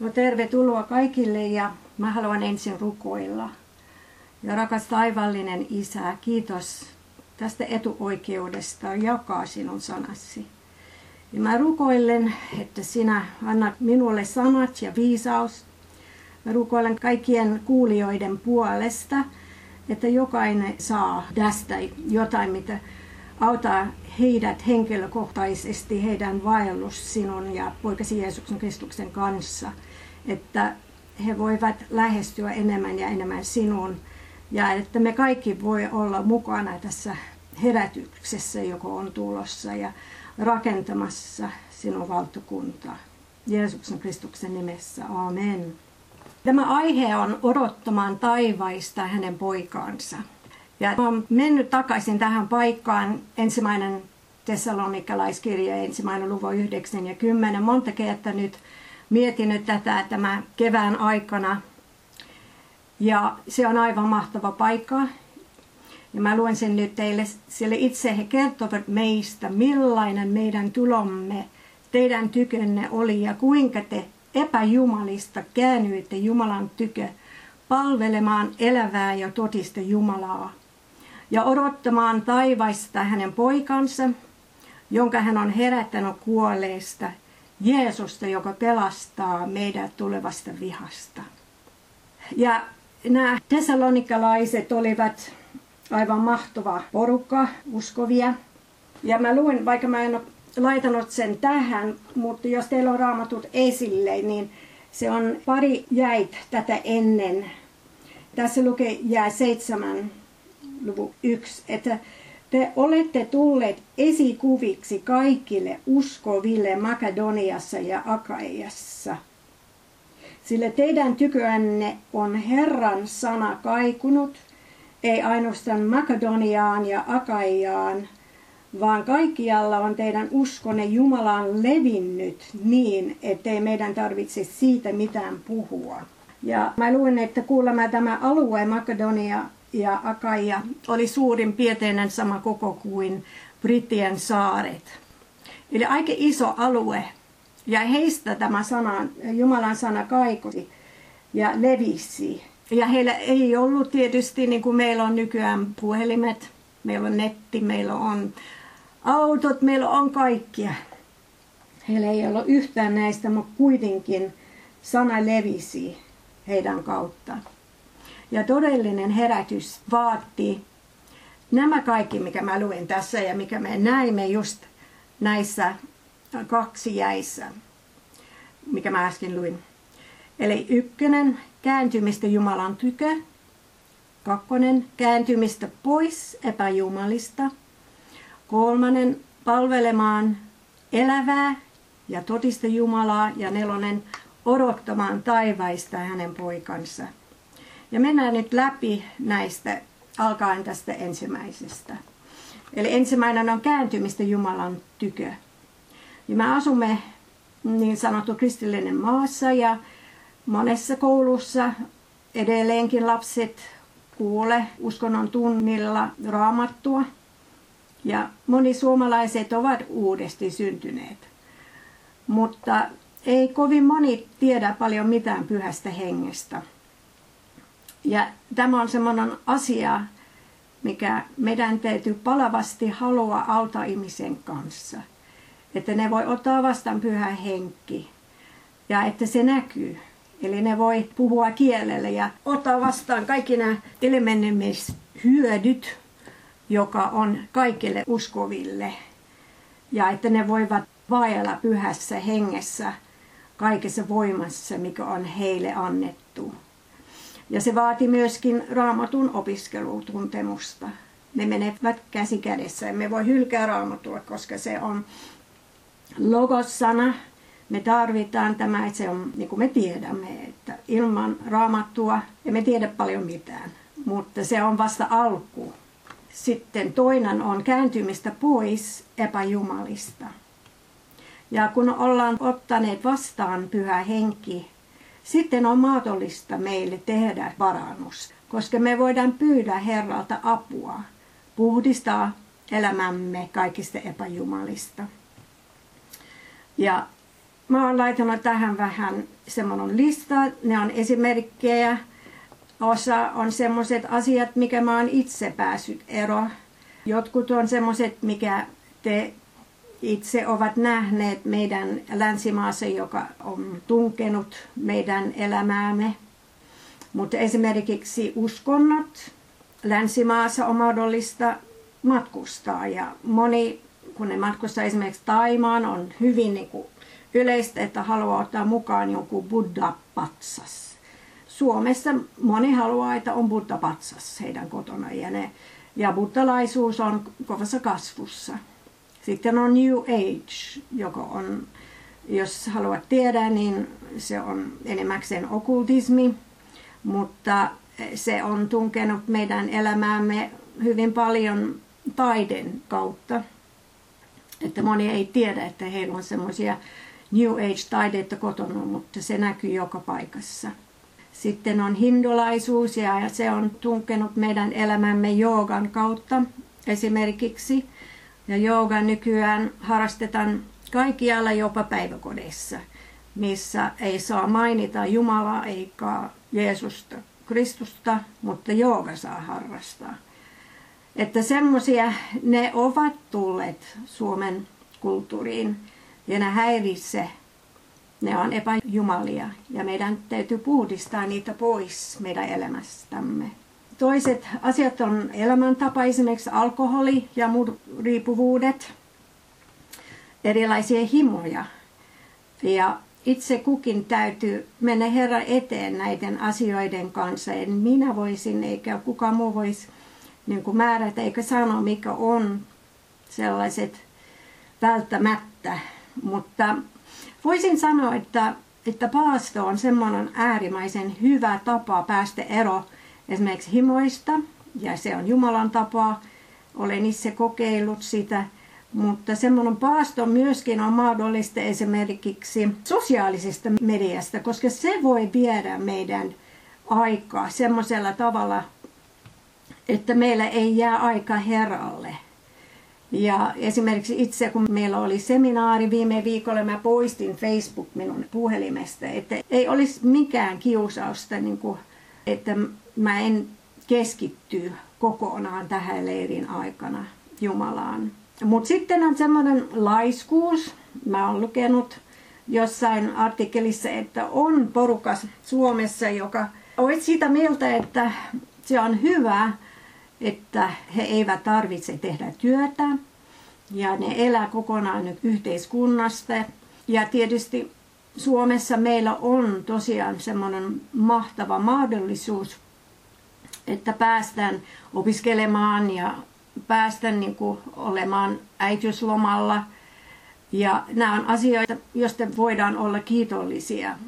No tervetuloa kaikille ja mä haluan ensin rukoilla. Ja rakas taivallinen Isä, kiitos tästä etuoikeudesta jakaa sinun sanasi. Ja mä rukoilen, että sinä annat minulle sanat ja viisaus. Mä rukoilen kaikkien kuulijoiden puolesta, että jokainen saa tästä jotain, mitä auttaa heidät henkilökohtaisesti, heidän vaellus sinun ja poikasi Jeesuksen Kristuksen kanssa, että he voivat lähestyä enemmän ja enemmän sinun ja että me kaikki voi olla mukana tässä herätyksessä, joka on tulossa ja rakentamassa sinun valtakuntaa. Jeesuksen Kristuksen nimessä. Amen. Tämä aihe on odottamaan taivaista hänen poikaansa. Ja olen mennyt takaisin tähän paikkaan ensimmäinen Tessalonikalaiskirja, ensimmäinen luvun 9 ja 10. Monta kertaa nyt mietinyt tätä tämä kevään aikana. Ja se on aivan mahtava paikka. Ja mä luen sen nyt teille, sillä itse he kertovat meistä, millainen meidän tulomme teidän tykönne oli ja kuinka te epäjumalista käännyitte Jumalan tykö palvelemaan elävää ja totista Jumalaa ja odottamaan taivaista hänen poikansa, jonka hän on herättänyt kuolleesta, Jeesusta, joka pelastaa meidät tulevasta vihasta. Ja nämä tesalonikalaiset olivat aivan mahtava porukka, uskovia. Ja mä luen, vaikka mä en ole laitanut sen tähän, mutta jos teillä on raamatut esille, niin se on pari jäit tätä ennen. Tässä lukee jää seitsemän luvu yksi, että te olette tulleet esikuviksi kaikille uskoville Makedoniassa ja Akaiassa. Sillä teidän tyköänne on Herran sana kaikunut, ei ainoastaan Makedoniaan ja Akaiaan, vaan kaikkialla on teidän uskonne Jumalaan levinnyt niin, ettei meidän tarvitse siitä mitään puhua. Ja mä luin, että kuulemma tämä alue Makedonia ja Akaia oli suurin piirteinen sama koko kuin Brittien saaret. Eli aika iso alue. Ja heistä tämä sana, Jumalan sana kaikosi ja levisi. Ja heillä ei ollut tietysti, niin kuin meillä on nykyään puhelimet, meillä on netti, meillä on autot, meillä on kaikkia. Heillä ei ollut yhtään näistä, mutta kuitenkin sana levisi heidän kautta. Ja todellinen herätys vaatti nämä kaikki, mikä mä luen tässä ja mikä me näimme just näissä kaksi jäissä, mikä mä äsken luin. Eli ykkönen, kääntymistä Jumalan tykö. Kakkonen, kääntymistä pois epäjumalista. Kolmannen, palvelemaan elävää ja totista Jumalaa. Ja nelonen, odottamaan taivaista hänen poikansa. Ja mennään nyt läpi näistä alkaen tästä ensimmäisestä. Eli ensimmäinen on kääntymistä Jumalan tykö. Ja me asumme niin sanottu kristillinen maassa ja monessa koulussa edelleenkin lapset kuule uskonnon tunnilla raamattua. Ja moni suomalaiset ovat uudesti syntyneet. Mutta ei kovin moni tiedä paljon mitään pyhästä hengestä. Ja tämä on semmoinen asia, mikä meidän täytyy palavasti halua auttaa ihmisen kanssa. Että ne voi ottaa vastaan pyhä henki ja että se näkyy. Eli ne voi puhua kielellä ja ottaa vastaan kaikki nämä hyödyt, joka on kaikille uskoville. Ja että ne voivat vaella pyhässä hengessä kaikessa voimassa, mikä on heille annettu. Ja se vaati myöskin raamatun opiskelutuntemusta. Ne menevät käsi kädessä. Emme voi hylkää raamatua, koska se on logossana. Me tarvitaan tämä, että se on, niin kuin me tiedämme, että ilman raamattua emme tiedä paljon mitään. Mutta se on vasta alku. Sitten toinen on kääntymistä pois epäjumalista. Ja kun ollaan ottaneet vastaan pyhä henki, sitten on mahdollista meille tehdä parannus, koska me voidaan pyydä Herralta apua, puhdistaa elämämme kaikista epäjumalista. Ja mä oon laittanut tähän vähän semmoinen lista. Ne on esimerkkejä. Osa on semmoiset asiat, mikä mä oon itse päässyt ero. Jotkut on semmoiset, mikä te itse ovat nähneet meidän länsimaassa, joka on tunkenut meidän elämäämme. Mutta esimerkiksi uskonnot länsimaassa on mahdollista matkustaa ja moni, kun ne matkustaa esimerkiksi Taimaan, on hyvin niin kuin yleistä, että haluaa ottaa mukaan jonkun Buddha-patsas. Suomessa moni haluaa, että on Buddha-patsas heidän kotona ja, ne, ja buddhalaisuus on kovassa kasvussa. Sitten on New Age, joka on, jos haluat tiedä, niin se on enemmäkseen okultismi, mutta se on tunkenut meidän elämäämme hyvin paljon taiden kautta. Että moni ei tiedä, että heillä on semmoisia New Age-taidetta kotona, mutta se näkyy joka paikassa. Sitten on hindulaisuus ja se on tunkenut meidän elämämme joogan kautta esimerkiksi. Ja jooga nykyään harrastetaan kaikkialla jopa päiväkodeissa, missä ei saa mainita Jumalaa eikä Jeesusta, Kristusta, mutta jooga saa harrastaa. Että semmoisia ne ovat tulleet Suomen kulttuuriin ja ne häiritsee. Ne on epäjumalia ja meidän täytyy puhdistaa niitä pois meidän elämästämme. Toiset asiat on elämäntapa, esimerkiksi alkoholi ja muut riippuvuudet, erilaisia himoja. Ja itse kukin täytyy mennä Herra eteen näiden asioiden kanssa. En minä voisin eikä kukaan muu voisi niin kuin määrätä eikä sanoa, mikä on sellaiset välttämättä. Mutta voisin sanoa, että, että paasto on semmoinen äärimmäisen hyvä tapa päästä ero esimerkiksi himoista, ja se on Jumalan tapa. Olen itse kokeillut sitä, mutta semmoinen paasto myöskin on mahdollista esimerkiksi sosiaalisesta mediasta, koska se voi viedä meidän aikaa semmoisella tavalla, että meillä ei jää aika Herralle. Ja esimerkiksi itse, kun meillä oli seminaari viime viikolla, mä poistin Facebook minun puhelimesta, että ei olisi mikään kiusausta, niin kuin, että mä en keskitty kokonaan tähän leirin aikana Jumalaan. Mutta sitten on semmoinen laiskuus. Mä oon lukenut jossain artikkelissa, että on porukas Suomessa, joka olisi sitä mieltä, että se on hyvä, että he eivät tarvitse tehdä työtä ja ne elää kokonaan nyt yhteiskunnasta. Ja tietysti Suomessa meillä on tosiaan semmoinen mahtava mahdollisuus, että päästään opiskelemaan ja päästään niin kuin olemaan äitiyslomalla. Ja nämä on asioita, joista voidaan olla kiitollisia.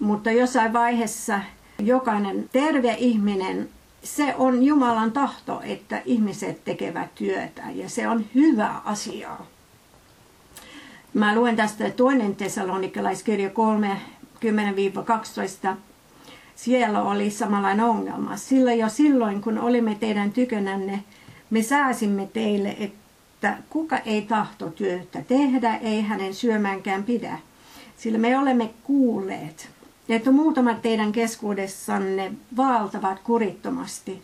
Mutta jossain vaiheessa jokainen terve ihminen se on Jumalan tahto, että ihmiset tekevät työtä ja se on hyvä asia. Mä luen tästä toinen tesalonikkalaiskirja 3, 10-12. Siellä oli samanlainen ongelma. Sillä jo silloin, kun olimme teidän tykönänne, me sääsimme teille, että kuka ei tahto työtä tehdä, ei hänen syömäänkään pidä. Sillä me olemme kuulleet, että muutamat teidän keskuudessanne valtavat kurittomasti.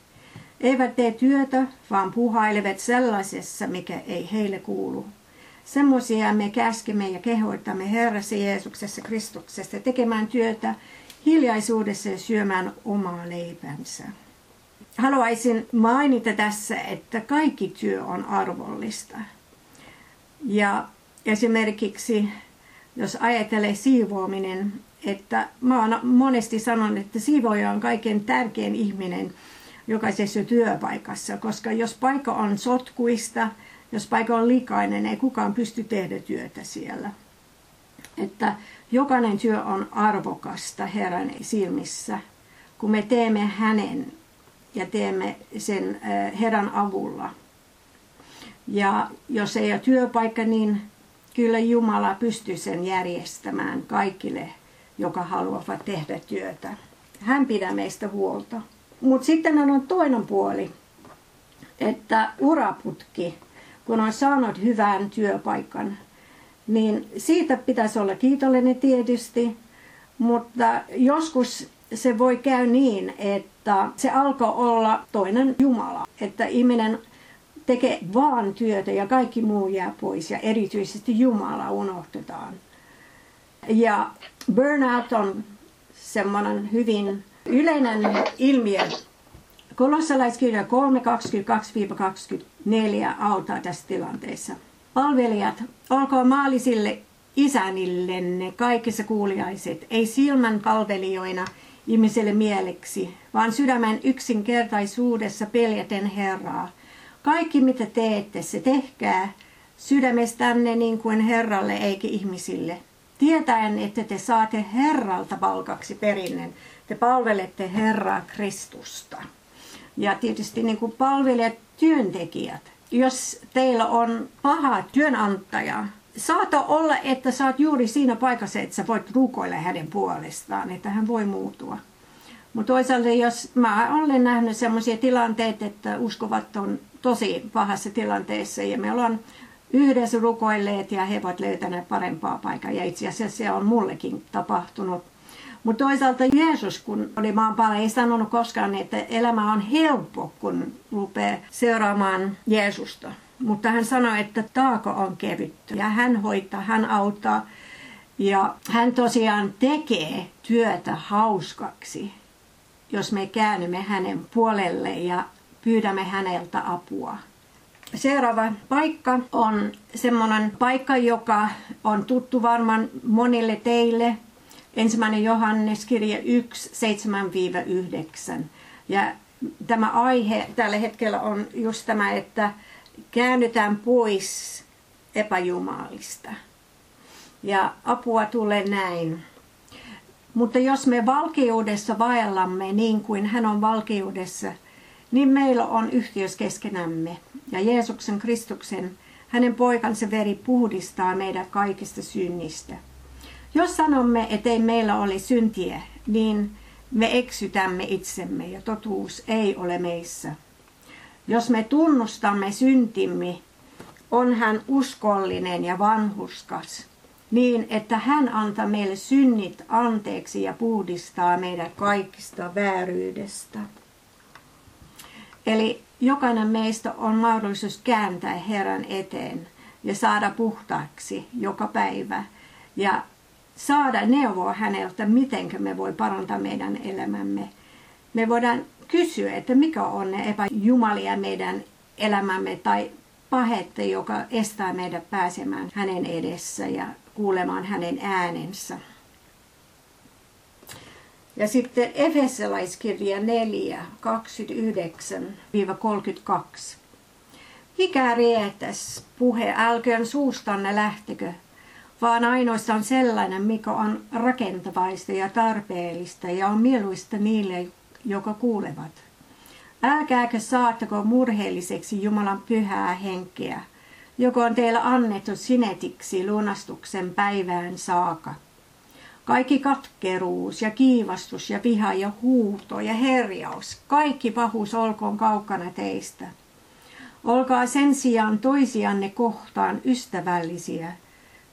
Eivät tee työtä, vaan puhailevat sellaisessa, mikä ei heille kuulu. Semmoisia me käskemme ja kehoitamme Herrassa Jeesuksessa Kristuksessa tekemään työtä hiljaisuudessa ja syömään omaa leipänsä. Haluaisin mainita tässä, että kaikki työ on arvollista. Ja esimerkiksi jos ajattelee siivoaminen, että mä oon monesti sanonut, että siivoja on kaiken tärkein ihminen jokaisessa työpaikassa, koska jos paikka on sotkuista, jos paikka on likainen, ei kukaan pysty tehdä työtä siellä. Että jokainen työ on arvokasta Herran silmissä, kun me teemme hänen ja teemme sen Herran avulla. Ja jos ei ole työpaikka, niin kyllä Jumala pystyy sen järjestämään kaikille joka haluavat tehdä työtä. Hän pidää meistä huolta. Mutta sitten on toinen puoli, että uraputki, kun on saanut hyvän työpaikan, niin siitä pitäisi olla kiitollinen tietysti, mutta joskus se voi käy niin, että se alkoi olla toinen Jumala, että ihminen tekee vaan työtä ja kaikki muu jää pois ja erityisesti Jumala unohdetaan. Ja burnout on semmoinen hyvin yleinen ilmiö. Kolossalaiskirja 3, 22-24 auttaa tässä tilanteessa. Palvelijat, olkoon maallisille isänillenne kaikissa kuuliaiset, ei silmän palvelijoina ihmiselle mieleksi, vaan sydämen yksinkertaisuudessa peljäten Herraa. Kaikki mitä teette, se tehkää sydämestänne niin kuin Herralle eikä ihmisille. Tietäen, että te saatte Herralta palkaksi perinnön. Te palvelette Herraa Kristusta. Ja tietysti niin kuin palvelijat työntekijät. Jos teillä on paha työnantaja, saato olla, että saat juuri siinä paikassa, että sä voit rukoilla hänen puolestaan, että hän voi muuttua. Mutta toisaalta, jos mä olen nähnyt sellaisia tilanteita, että uskovat on tosi pahassa tilanteessa ja me ollaan yhdessä rukoilleet ja he ovat löytäneet parempaa paikkaa. Ja itse asiassa se on mullekin tapahtunut. Mutta toisaalta Jeesus, kun oli maan päällä, ei sanonut koskaan, että elämä on helppo, kun rupeaa seuraamaan Jeesusta. Mutta hän sanoi, että taako on kevyttä ja hän hoitaa, hän auttaa. Ja hän tosiaan tekee työtä hauskaksi, jos me käännymme hänen puolelle ja pyydämme häneltä apua. Seuraava paikka on semmoinen paikka, joka on tuttu varmaan monille teille. Ensimmäinen Johannes kirja 1, 7-9. Ja tämä aihe tällä hetkellä on just tämä, että käännytään pois epäjumalista. Ja apua tulee näin. Mutta jos me valkeudessa vaellamme niin kuin hän on valkeudessa, niin meillä on yhteys keskenämme. Ja Jeesuksen Kristuksen, hänen poikansa veri puhdistaa meidät kaikista synnistä. Jos sanomme, ettei meillä ole syntiä, niin me eksytämme itsemme ja totuus ei ole meissä. Jos me tunnustamme syntimme, on hän uskollinen ja vanhuskas, niin että hän antaa meille synnit anteeksi ja puhdistaa meidät kaikista vääryydestä. Eli jokainen meistä on mahdollisuus kääntää Herran eteen ja saada puhtaaksi joka päivä ja saada neuvoa häneltä, miten me voi parantaa meidän elämämme. Me voidaan kysyä, että mikä on ne epäjumalia meidän elämämme tai pahetta, joka estää meidät pääsemään hänen edessä ja kuulemaan hänen äänensä. Ja sitten Efesolaiskirja 4, 29-32. Mikä rietäs puhe, älköön suustanne lähtekö, vaan ainoastaan sellainen, mikä on rakentavaista ja tarpeellista ja on mieluista niille, joka kuulevat. Älkääkö saattako murheelliseksi Jumalan pyhää henkeä, joka on teillä annettu sinetiksi lunastuksen päivään saaka. Kaikki katkeruus ja kiivastus ja viha ja huuto ja herjaus, kaikki pahuus olkoon kaukana teistä. Olkaa sen sijaan toisianne kohtaan ystävällisiä,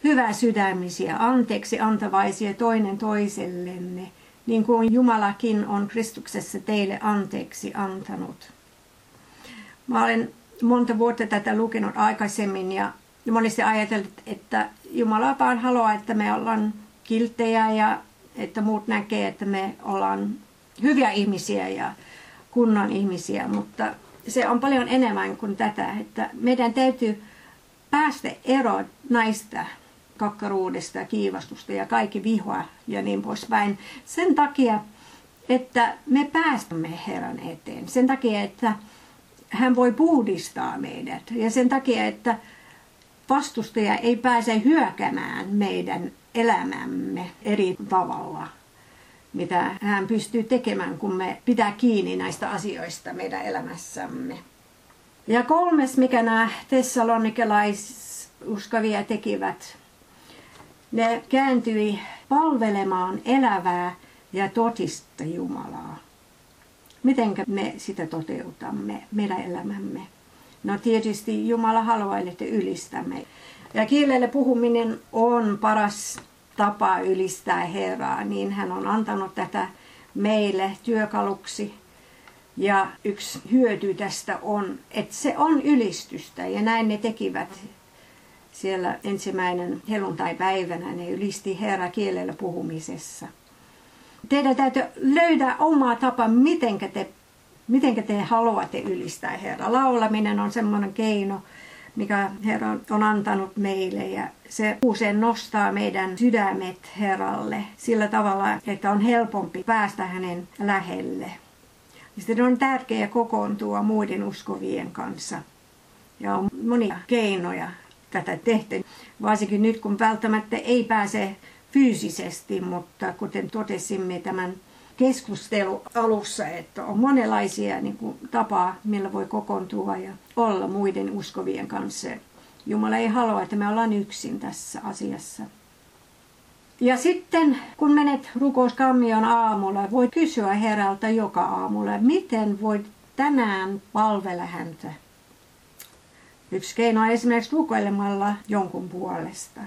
hyvä sydämisiä, anteeksi antavaisia toinen toisellenne – niin kuin Jumalakin on Kristuksessa teille anteeksi antanut. Mä olen monta vuotta tätä lukenut aikaisemmin ja monesti ajatellut, että Jumala vaan haluaa, että me ollaan kilttejä ja että muut näkee, että me ollaan hyviä ihmisiä ja kunnon ihmisiä, mutta se on paljon enemmän kuin tätä, että meidän täytyy päästä eroon näistä kakkaruudesta ja kiivastusta ja kaikki vihoa ja niin poispäin. Sen takia, että me päästämme Herran eteen. Sen takia, että hän voi puhdistaa meidät. Ja sen takia, että vastustaja ei pääse hyökämään meidän elämämme eri tavalla, mitä hän pystyy tekemään, kun me pitää kiinni näistä asioista meidän elämässämme. Ja kolmes, mikä nämä tessalonikelaisuskovia tekivät, ne kääntyi palvelemaan elävää ja totista Jumalaa. Miten me sitä toteutamme, meidän elämämme? No tietysti Jumala haluaa, että ylistämme. Ja kielelle puhuminen on paras tapa ylistää Herraa, niin hän on antanut tätä meille työkaluksi. Ja yksi hyöty tästä on, että se on ylistystä ja näin ne tekivät siellä ensimmäinen helluntai-päivänä. Ne ylisti Herra kielellä puhumisessa. Teidän täytyy löydä oma tapa, miten te, mitenkä te haluatte ylistää Herra. Laulaminen on semmoinen keino, mikä Herra on antanut meille ja se usein nostaa meidän sydämet Herralle sillä tavalla, että on helpompi päästä hänen lähelle. Sitten on tärkeää kokoontua muiden uskovien kanssa. Ja on monia keinoja tätä tehty, varsinkin nyt kun välttämättä ei pääse fyysisesti, mutta kuten totesimme tämän keskustelu alussa, että on monenlaisia niin kuin, tapaa, millä voi kokoontua ja olla muiden uskovien kanssa. Jumala ei halua, että me ollaan yksin tässä asiassa. Ja sitten kun menet rukouskammion aamulla, voit kysyä Herralta joka aamulla, miten voit tänään palvella häntä. Yksi keino on esimerkiksi rukoilemalla jonkun puolesta.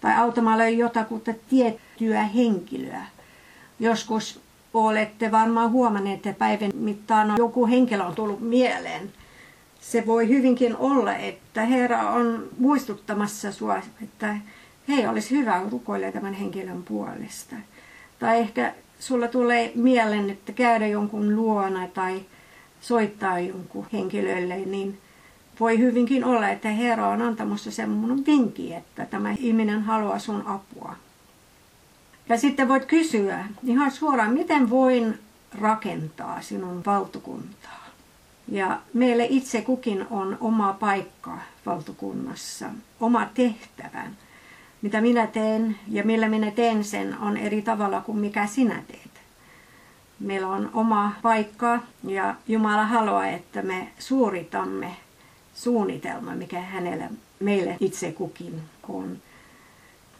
Tai autamalla jotakuta tiettyä henkilöä. Joskus olette varmaan huomanneet, että päivän mittaan joku henkilö on tullut mieleen. Se voi hyvinkin olla, että Herra on muistuttamassa sinua, että hei, olisi hyvä rukoilla tämän henkilön puolesta. Tai ehkä sulla tulee mieleen, että käydä jonkun luona tai soittaa jonkun henkilölle, niin voi hyvinkin olla, että Herra on antamassa semmoinen vinkki, että tämä ihminen haluaa sun apua. Ja sitten voit kysyä ihan suoraan, miten voin rakentaa sinun valtukuntaa. Ja meille itse kukin on oma paikka valtukunnassa, oma tehtävän. Mitä minä teen ja millä minä teen sen on eri tavalla kuin mikä sinä teet. Meillä on oma paikka ja Jumala haluaa, että me suoritamme suunnitelma, mikä hänellä, meille itse kukin on.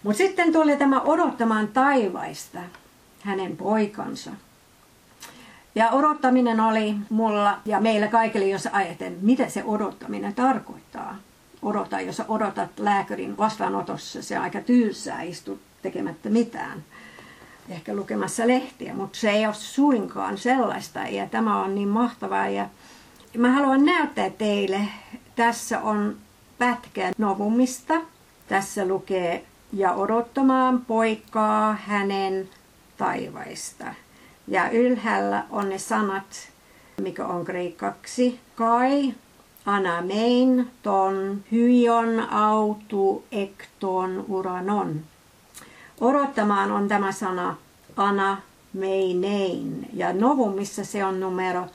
Mutta sitten tuli tämä odottamaan taivaista hänen poikansa. Ja odottaminen oli mulla ja meillä kaikille, jos ajatellen, mitä se odottaminen tarkoittaa. Odota, jos odotat lääkärin vastaanotossa, se aika tylsää, istut tekemättä mitään. Ehkä lukemassa lehtiä, mutta se ei ole suinkaan sellaista ja tämä on niin mahtavaa. Ja mä haluan näyttää teille, tässä on pätkä Novumista. Tässä lukee ja odottamaan poikaa hänen taivaista. Ja ylhäällä on ne sanat, mikä on kreikaksi. Kai, anamein, ton, hyon, autu, ekton, uranon. Odottamaan on tämä sana ana, meinein. Ja novumissa se on numero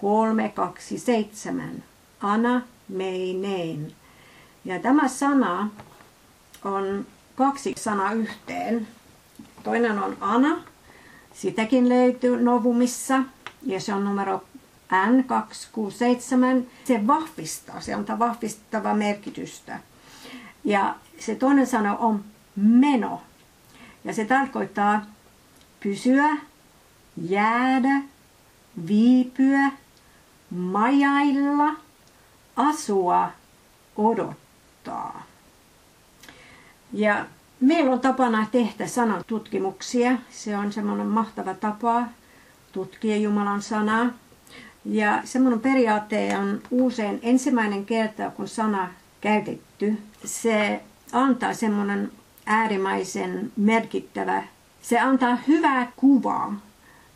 327. Ana, meineen. Ja tämä sana on kaksi sanaa yhteen. Toinen on ana, sitäkin löytyy Novumissa ja se on numero N267. Se vahvistaa, se antaa vahvistavaa merkitystä. Ja se toinen sana on meno. Ja se tarkoittaa pysyä, jäädä, viipyä, majailla – asua odottaa. Ja meillä on tapana tehdä sanan tutkimuksia. Se on semmoinen mahtava tapa tutkia Jumalan sanaa. Ja semmoinen periaate on usein ensimmäinen kerta, kun sana käytetty. Se antaa semmoinen äärimmäisen merkittävä, se antaa hyvää kuvaa,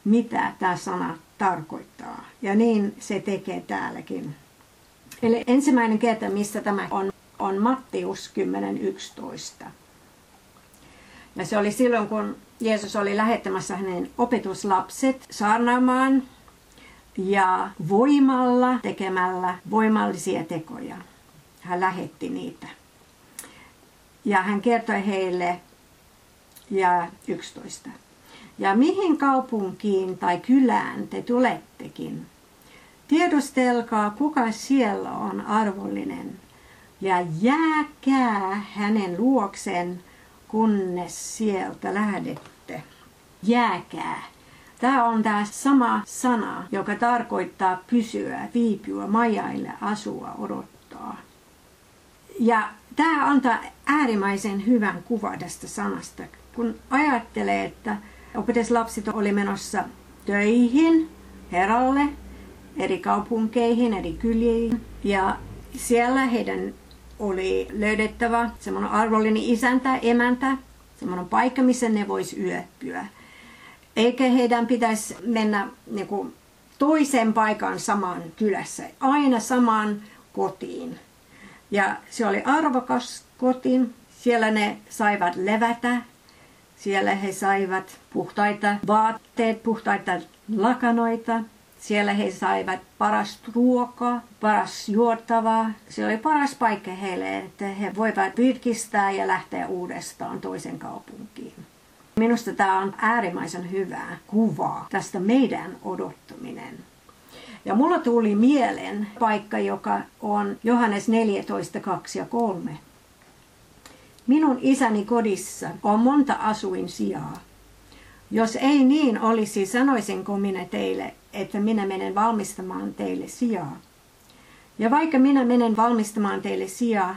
mitä tämä sana tarkoittaa. Ja niin se tekee täälläkin. Eli ensimmäinen kerta, missä tämä on, on Mattius 10.11. Ja se oli silloin, kun Jeesus oli lähettämässä hänen opetuslapset saarnaamaan ja voimalla tekemällä voimallisia tekoja. Hän lähetti niitä. Ja hän kertoi heille ja 11. Ja mihin kaupunkiin tai kylään te tulettekin, Tiedostelkaa, kuka siellä on arvollinen, ja jääkää hänen luoksen, kunnes sieltä lähdette. Jääkää. Tämä on tämä sama sana, joka tarkoittaa pysyä, viipyä, majaille, asua, odottaa. Ja tämä antaa äärimmäisen hyvän kuva tästä sanasta. Kun ajattelee, että opetuslapset oli menossa töihin, heralle, eri kaupunkeihin, eri kyliin. Ja siellä heidän oli löydettävä semmoinen arvollinen isäntä, emäntä, semmoinen paikka, missä ne vois yöpyä. Eikä heidän pitäisi mennä niin kuin, toiseen paikkaan samaan kylässä, aina samaan kotiin. Ja se oli arvokas kotiin. Siellä ne saivat levätä. Siellä he saivat puhtaita vaatteet, puhtaita lakanoita. Siellä he saivat paras ruokaa, paras juotavaa. Se oli paras paikka heille, että he voivat virkistää ja lähteä uudestaan toisen kaupunkiin. Minusta tämä on äärimmäisen hyvä kuva tästä meidän odottaminen. Ja mulla tuli mieleen paikka, joka on Johannes 14, 2 ja 3. Minun isäni kodissa on monta asuin sijaa. Jos ei niin olisi, sanoisinko minä teille, että minä menen valmistamaan teille sijaa. Ja vaikka minä menen valmistamaan teille sijaa,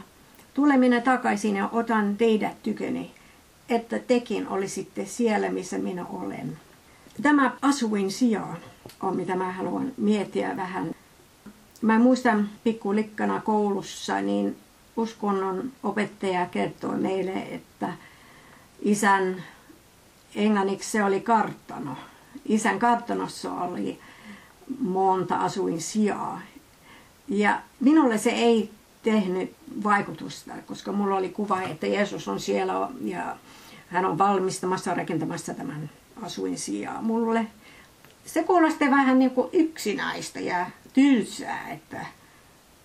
tule minä takaisin ja otan teidät tyköni, että tekin olisitte siellä, missä minä olen. Tämä asuin sijaa on, mitä mä haluan miettiä vähän. Mä muistan pikkulikkana koulussa, niin uskonnon opettaja kertoi meille, että isän englanniksi se oli kartano. Isän kartanossa oli monta asuin sijaa. Ja minulle se ei tehnyt vaikutusta, koska mulla oli kuva, että Jeesus on siellä ja hän on valmistamassa rakentamassa tämän asuin sijaa. Mulle se kuulosti vähän niin kuin yksinäistä ja tylsää, että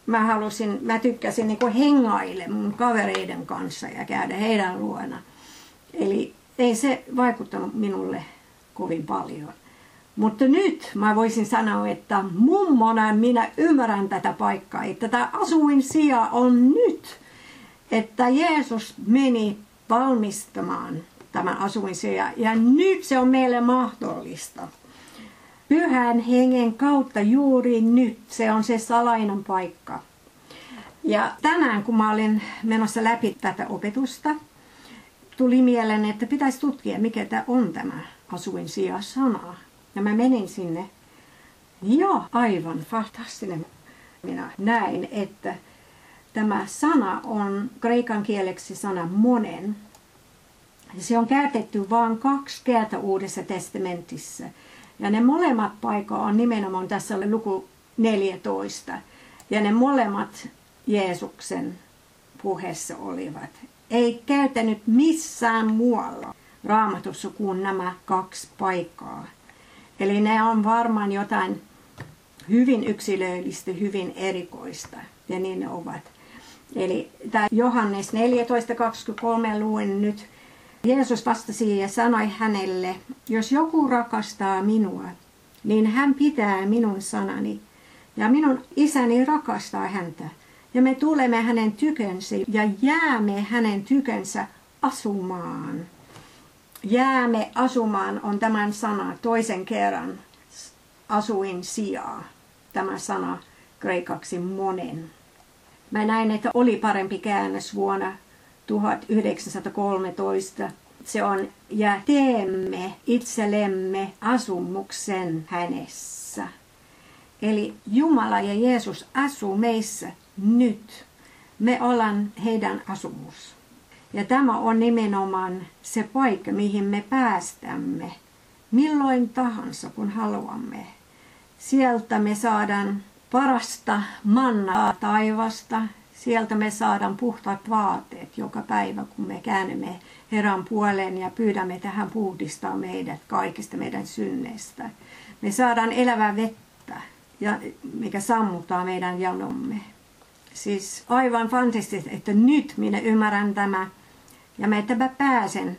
mä halusin, mä tykkäsin niin kuin hengaille mun kavereiden kanssa ja käydä heidän luona. Eli ei se vaikuttanut minulle kovin paljon. Mutta nyt mä voisin sanoa, että mummona minä ymmärrän tätä paikkaa, että tämä asuin sija on nyt. Että Jeesus meni valmistamaan tämän asuinsija ja nyt se on meille mahdollista. Pyhän hengen kautta juuri nyt se on se salainen paikka. Ja tänään kun mä olin menossa läpi tätä opetusta, tuli mieleen, että pitäisi tutkia, mikä tämä on tämä asuinsija-sana. Ja mä menin sinne. Joo, aivan fantastinen. Minä näin, että tämä sana on kreikan kieleksi sana monen. Se on käytetty vain kaksi kertaa Uudessa testamentissa. Ja ne molemmat paikka on nimenomaan tässä oli luku 14. Ja ne molemmat Jeesuksen puheessa olivat. Ei käytänyt missään muualla raamatussa kuin nämä kaksi paikkaa. Eli ne on varmaan jotain hyvin yksilöllistä, hyvin erikoista, ja niin ne ovat. Eli tämä Johannes 14.23 luen nyt. Jeesus vastasi ja sanoi hänelle, jos joku rakastaa minua, niin hän pitää minun sanani, ja minun isäni rakastaa häntä, ja me tulemme hänen tykönsä ja jäämme hänen tykönsä asumaan jäämme asumaan on tämän sana toisen kerran asuin sijaa. Tämä sana kreikaksi monen. Mä näin, että oli parempi käännös vuonna 1913. Se on, ja teemme itsellemme asumuksen hänessä. Eli Jumala ja Jeesus asuu meissä nyt. Me ollaan heidän asumus. Ja tämä on nimenomaan se paikka, mihin me päästämme milloin tahansa, kun haluamme. Sieltä me saadaan parasta mannaa taivasta, sieltä me saadaan puhtaat vaatteet joka päivä, kun me käännymme Herran puoleen ja pyydämme tähän puhdistaa meidät kaikista meidän synneistä. Me saadaan elävää vettä, ja mikä sammuttaa meidän janomme. Siis aivan fantastista, että nyt minä ymmärrän tämä ja mä, että mä pääsen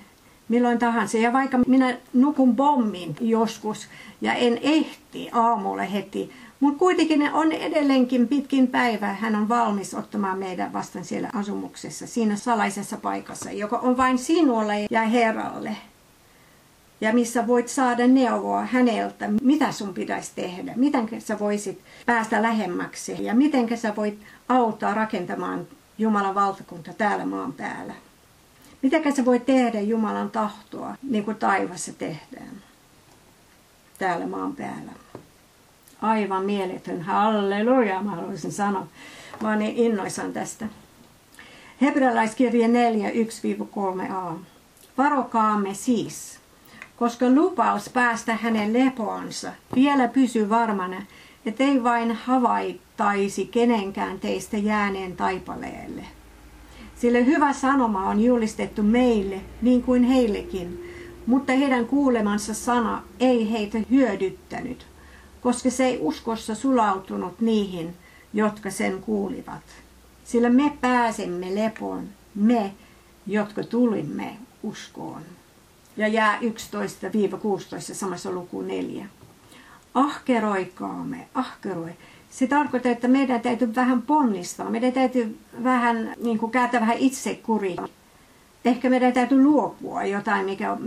milloin tahansa. Ja vaikka minä nukun pommin joskus ja en ehti aamulle heti, mutta kuitenkin on edelleenkin pitkin päivä. Hän on valmis ottamaan meidän vastaan siellä asumuksessa, siinä salaisessa paikassa, joka on vain sinulle ja Herralle. Ja missä voit saada neuvoa häneltä, mitä sun pitäisi tehdä, miten sä voisit päästä lähemmäksi ja miten sä voit auttaa rakentamaan Jumalan valtakunta täällä maan päällä. Mitäkä se voi tehdä Jumalan tahtoa, niin kuin taivassa tehdään, täällä maan päällä. Aivan mieletön, halleluja, mä haluaisin sanoa. Mä oon niin innoissaan tästä. Hebrealaiskirje 4, 1-3a. Varokaamme siis, koska lupaus päästä hänen lepoonsa vielä pysyy varmana, ettei vain havaittaisi kenenkään teistä jääneen taipaleelle. Sillä hyvä sanoma on julistettu meille niin kuin heillekin, mutta heidän kuulemansa sana ei heitä hyödyttänyt, koska se ei uskossa sulautunut niihin, jotka sen kuulivat. Sillä me pääsemme lepoon, me, jotka tulimme uskoon. Ja jää 11-16 samassa luku 4. Ahkeroikaamme, ahkeroi. Se tarkoittaa, että meidän täytyy vähän ponnistaa. Meidän täytyy vähän niin kuin kääntää vähän itse kuri. Ehkä meidän täytyy luopua jotain, mikä,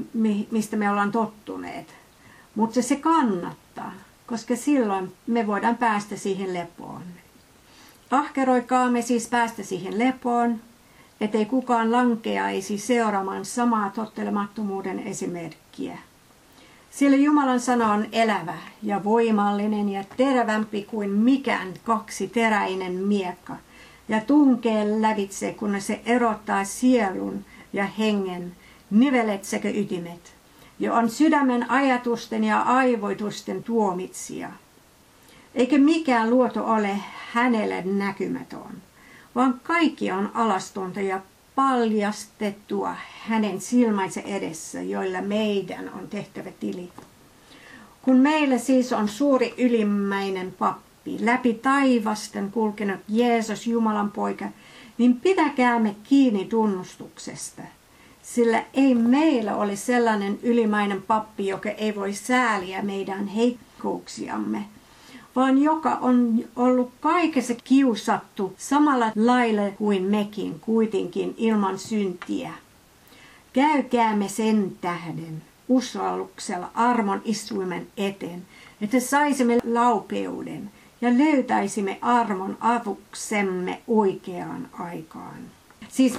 mistä me ollaan tottuneet. Mutta se kannattaa, koska silloin me voidaan päästä siihen lepoon. Ahkeroikaamme siis päästä siihen lepoon, ettei kukaan lankeaisi seuraamaan samaa tottelemattomuuden esimerkkiä. Sillä Jumalan sana on elävä ja voimallinen ja terävämpi kuin mikään kaksi teräinen miekka ja tunkee lävitse, kun se erottaa sielun ja hengen, nivelet sekä ytimet, ja on sydämen ajatusten ja aivoitusten tuomitsija. Eikä mikään luoto ole hänelle näkymätön, vaan kaikki on alastonta ja paljastettua hänen silmänsä edessä, joilla meidän on tehtävä tili. Kun meillä siis on suuri ylimmäinen pappi, läpi taivasten kulkenut Jeesus Jumalan poika, niin pitäkäämme kiinni tunnustuksesta. Sillä ei meillä ole sellainen ylimäinen pappi, joka ei voi sääliä meidän heikkouksiamme, vaan joka on ollut kaikessa kiusattu samalla lailla kuin mekin kuitenkin ilman syntiä. Käykäämme sen tähden usalluksella armon istuimen eteen, että saisimme laupeuden ja löytäisimme armon avuksemme oikeaan aikaan. Siis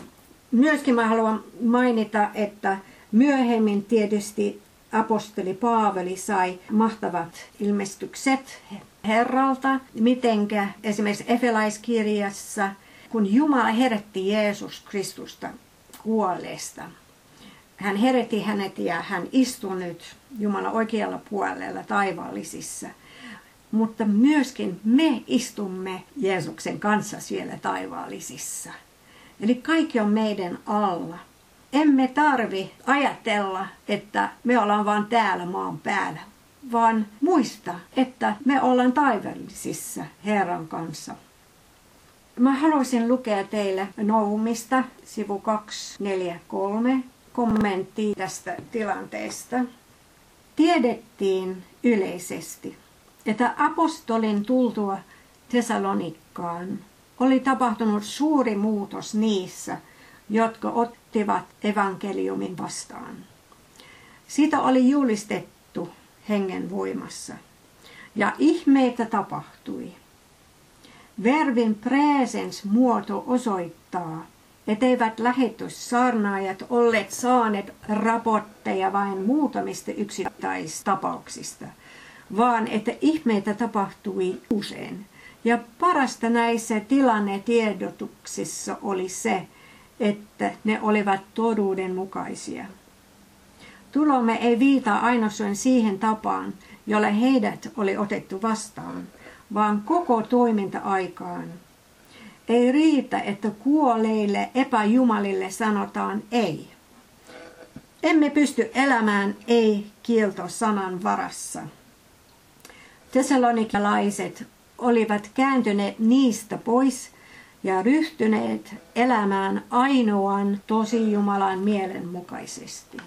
myöskin mä haluan mainita, että myöhemmin tietysti apostoli Paavali sai mahtavat ilmestykset Herralta, mitenkä esimerkiksi Efelaiskirjassa, kun Jumala herätti Jeesus Kristusta kuolleesta. Hän herätti hänet ja hän istui nyt Jumalan oikealla puolella taivaallisissa. Mutta myöskin me istumme Jeesuksen kanssa siellä taivaallisissa. Eli kaikki on meidän alla. Emme tarvi ajatella, että me ollaan vain täällä maan päällä, vaan muista, että me ollaan taivallisissa Herran kanssa. Mä haluaisin lukea teille Noumista, sivu 243, kommentti tästä tilanteesta. Tiedettiin yleisesti, että apostolin tultua Tesalonikkaan oli tapahtunut suuri muutos niissä, jotka ottivat evankeliumin vastaan. Siitä oli julistettu hengen voimassa. Ja ihmeitä tapahtui. Verbin presens muoto osoittaa, etteivät lähetyssaarnaajat olleet saaneet raportteja vain muutamista yksittäistapauksista, vaan että ihmeitä tapahtui usein. Ja parasta näissä tilannetiedotuksissa oli se, että ne olivat toduudenmukaisia. Tulomme ei viita ainoastaan siihen tapaan, jolla heidät oli otettu vastaan, vaan koko toiminta-aikaan. Ei riitä, että kuoleille epäjumalille sanotaan ei. Emme pysty elämään ei-kielto-sanan varassa. Tesalonikalaiset olivat kääntyneet niistä pois ja ryhtyneet elämään ainoan tosi Jumalan mielen mukaisesti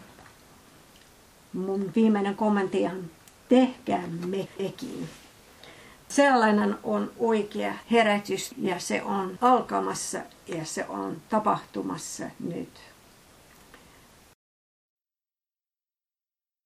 mun viimeinen kommentti on, tehkäämme ekin. Sellainen on oikea herätys ja se on alkamassa ja se on tapahtumassa nyt.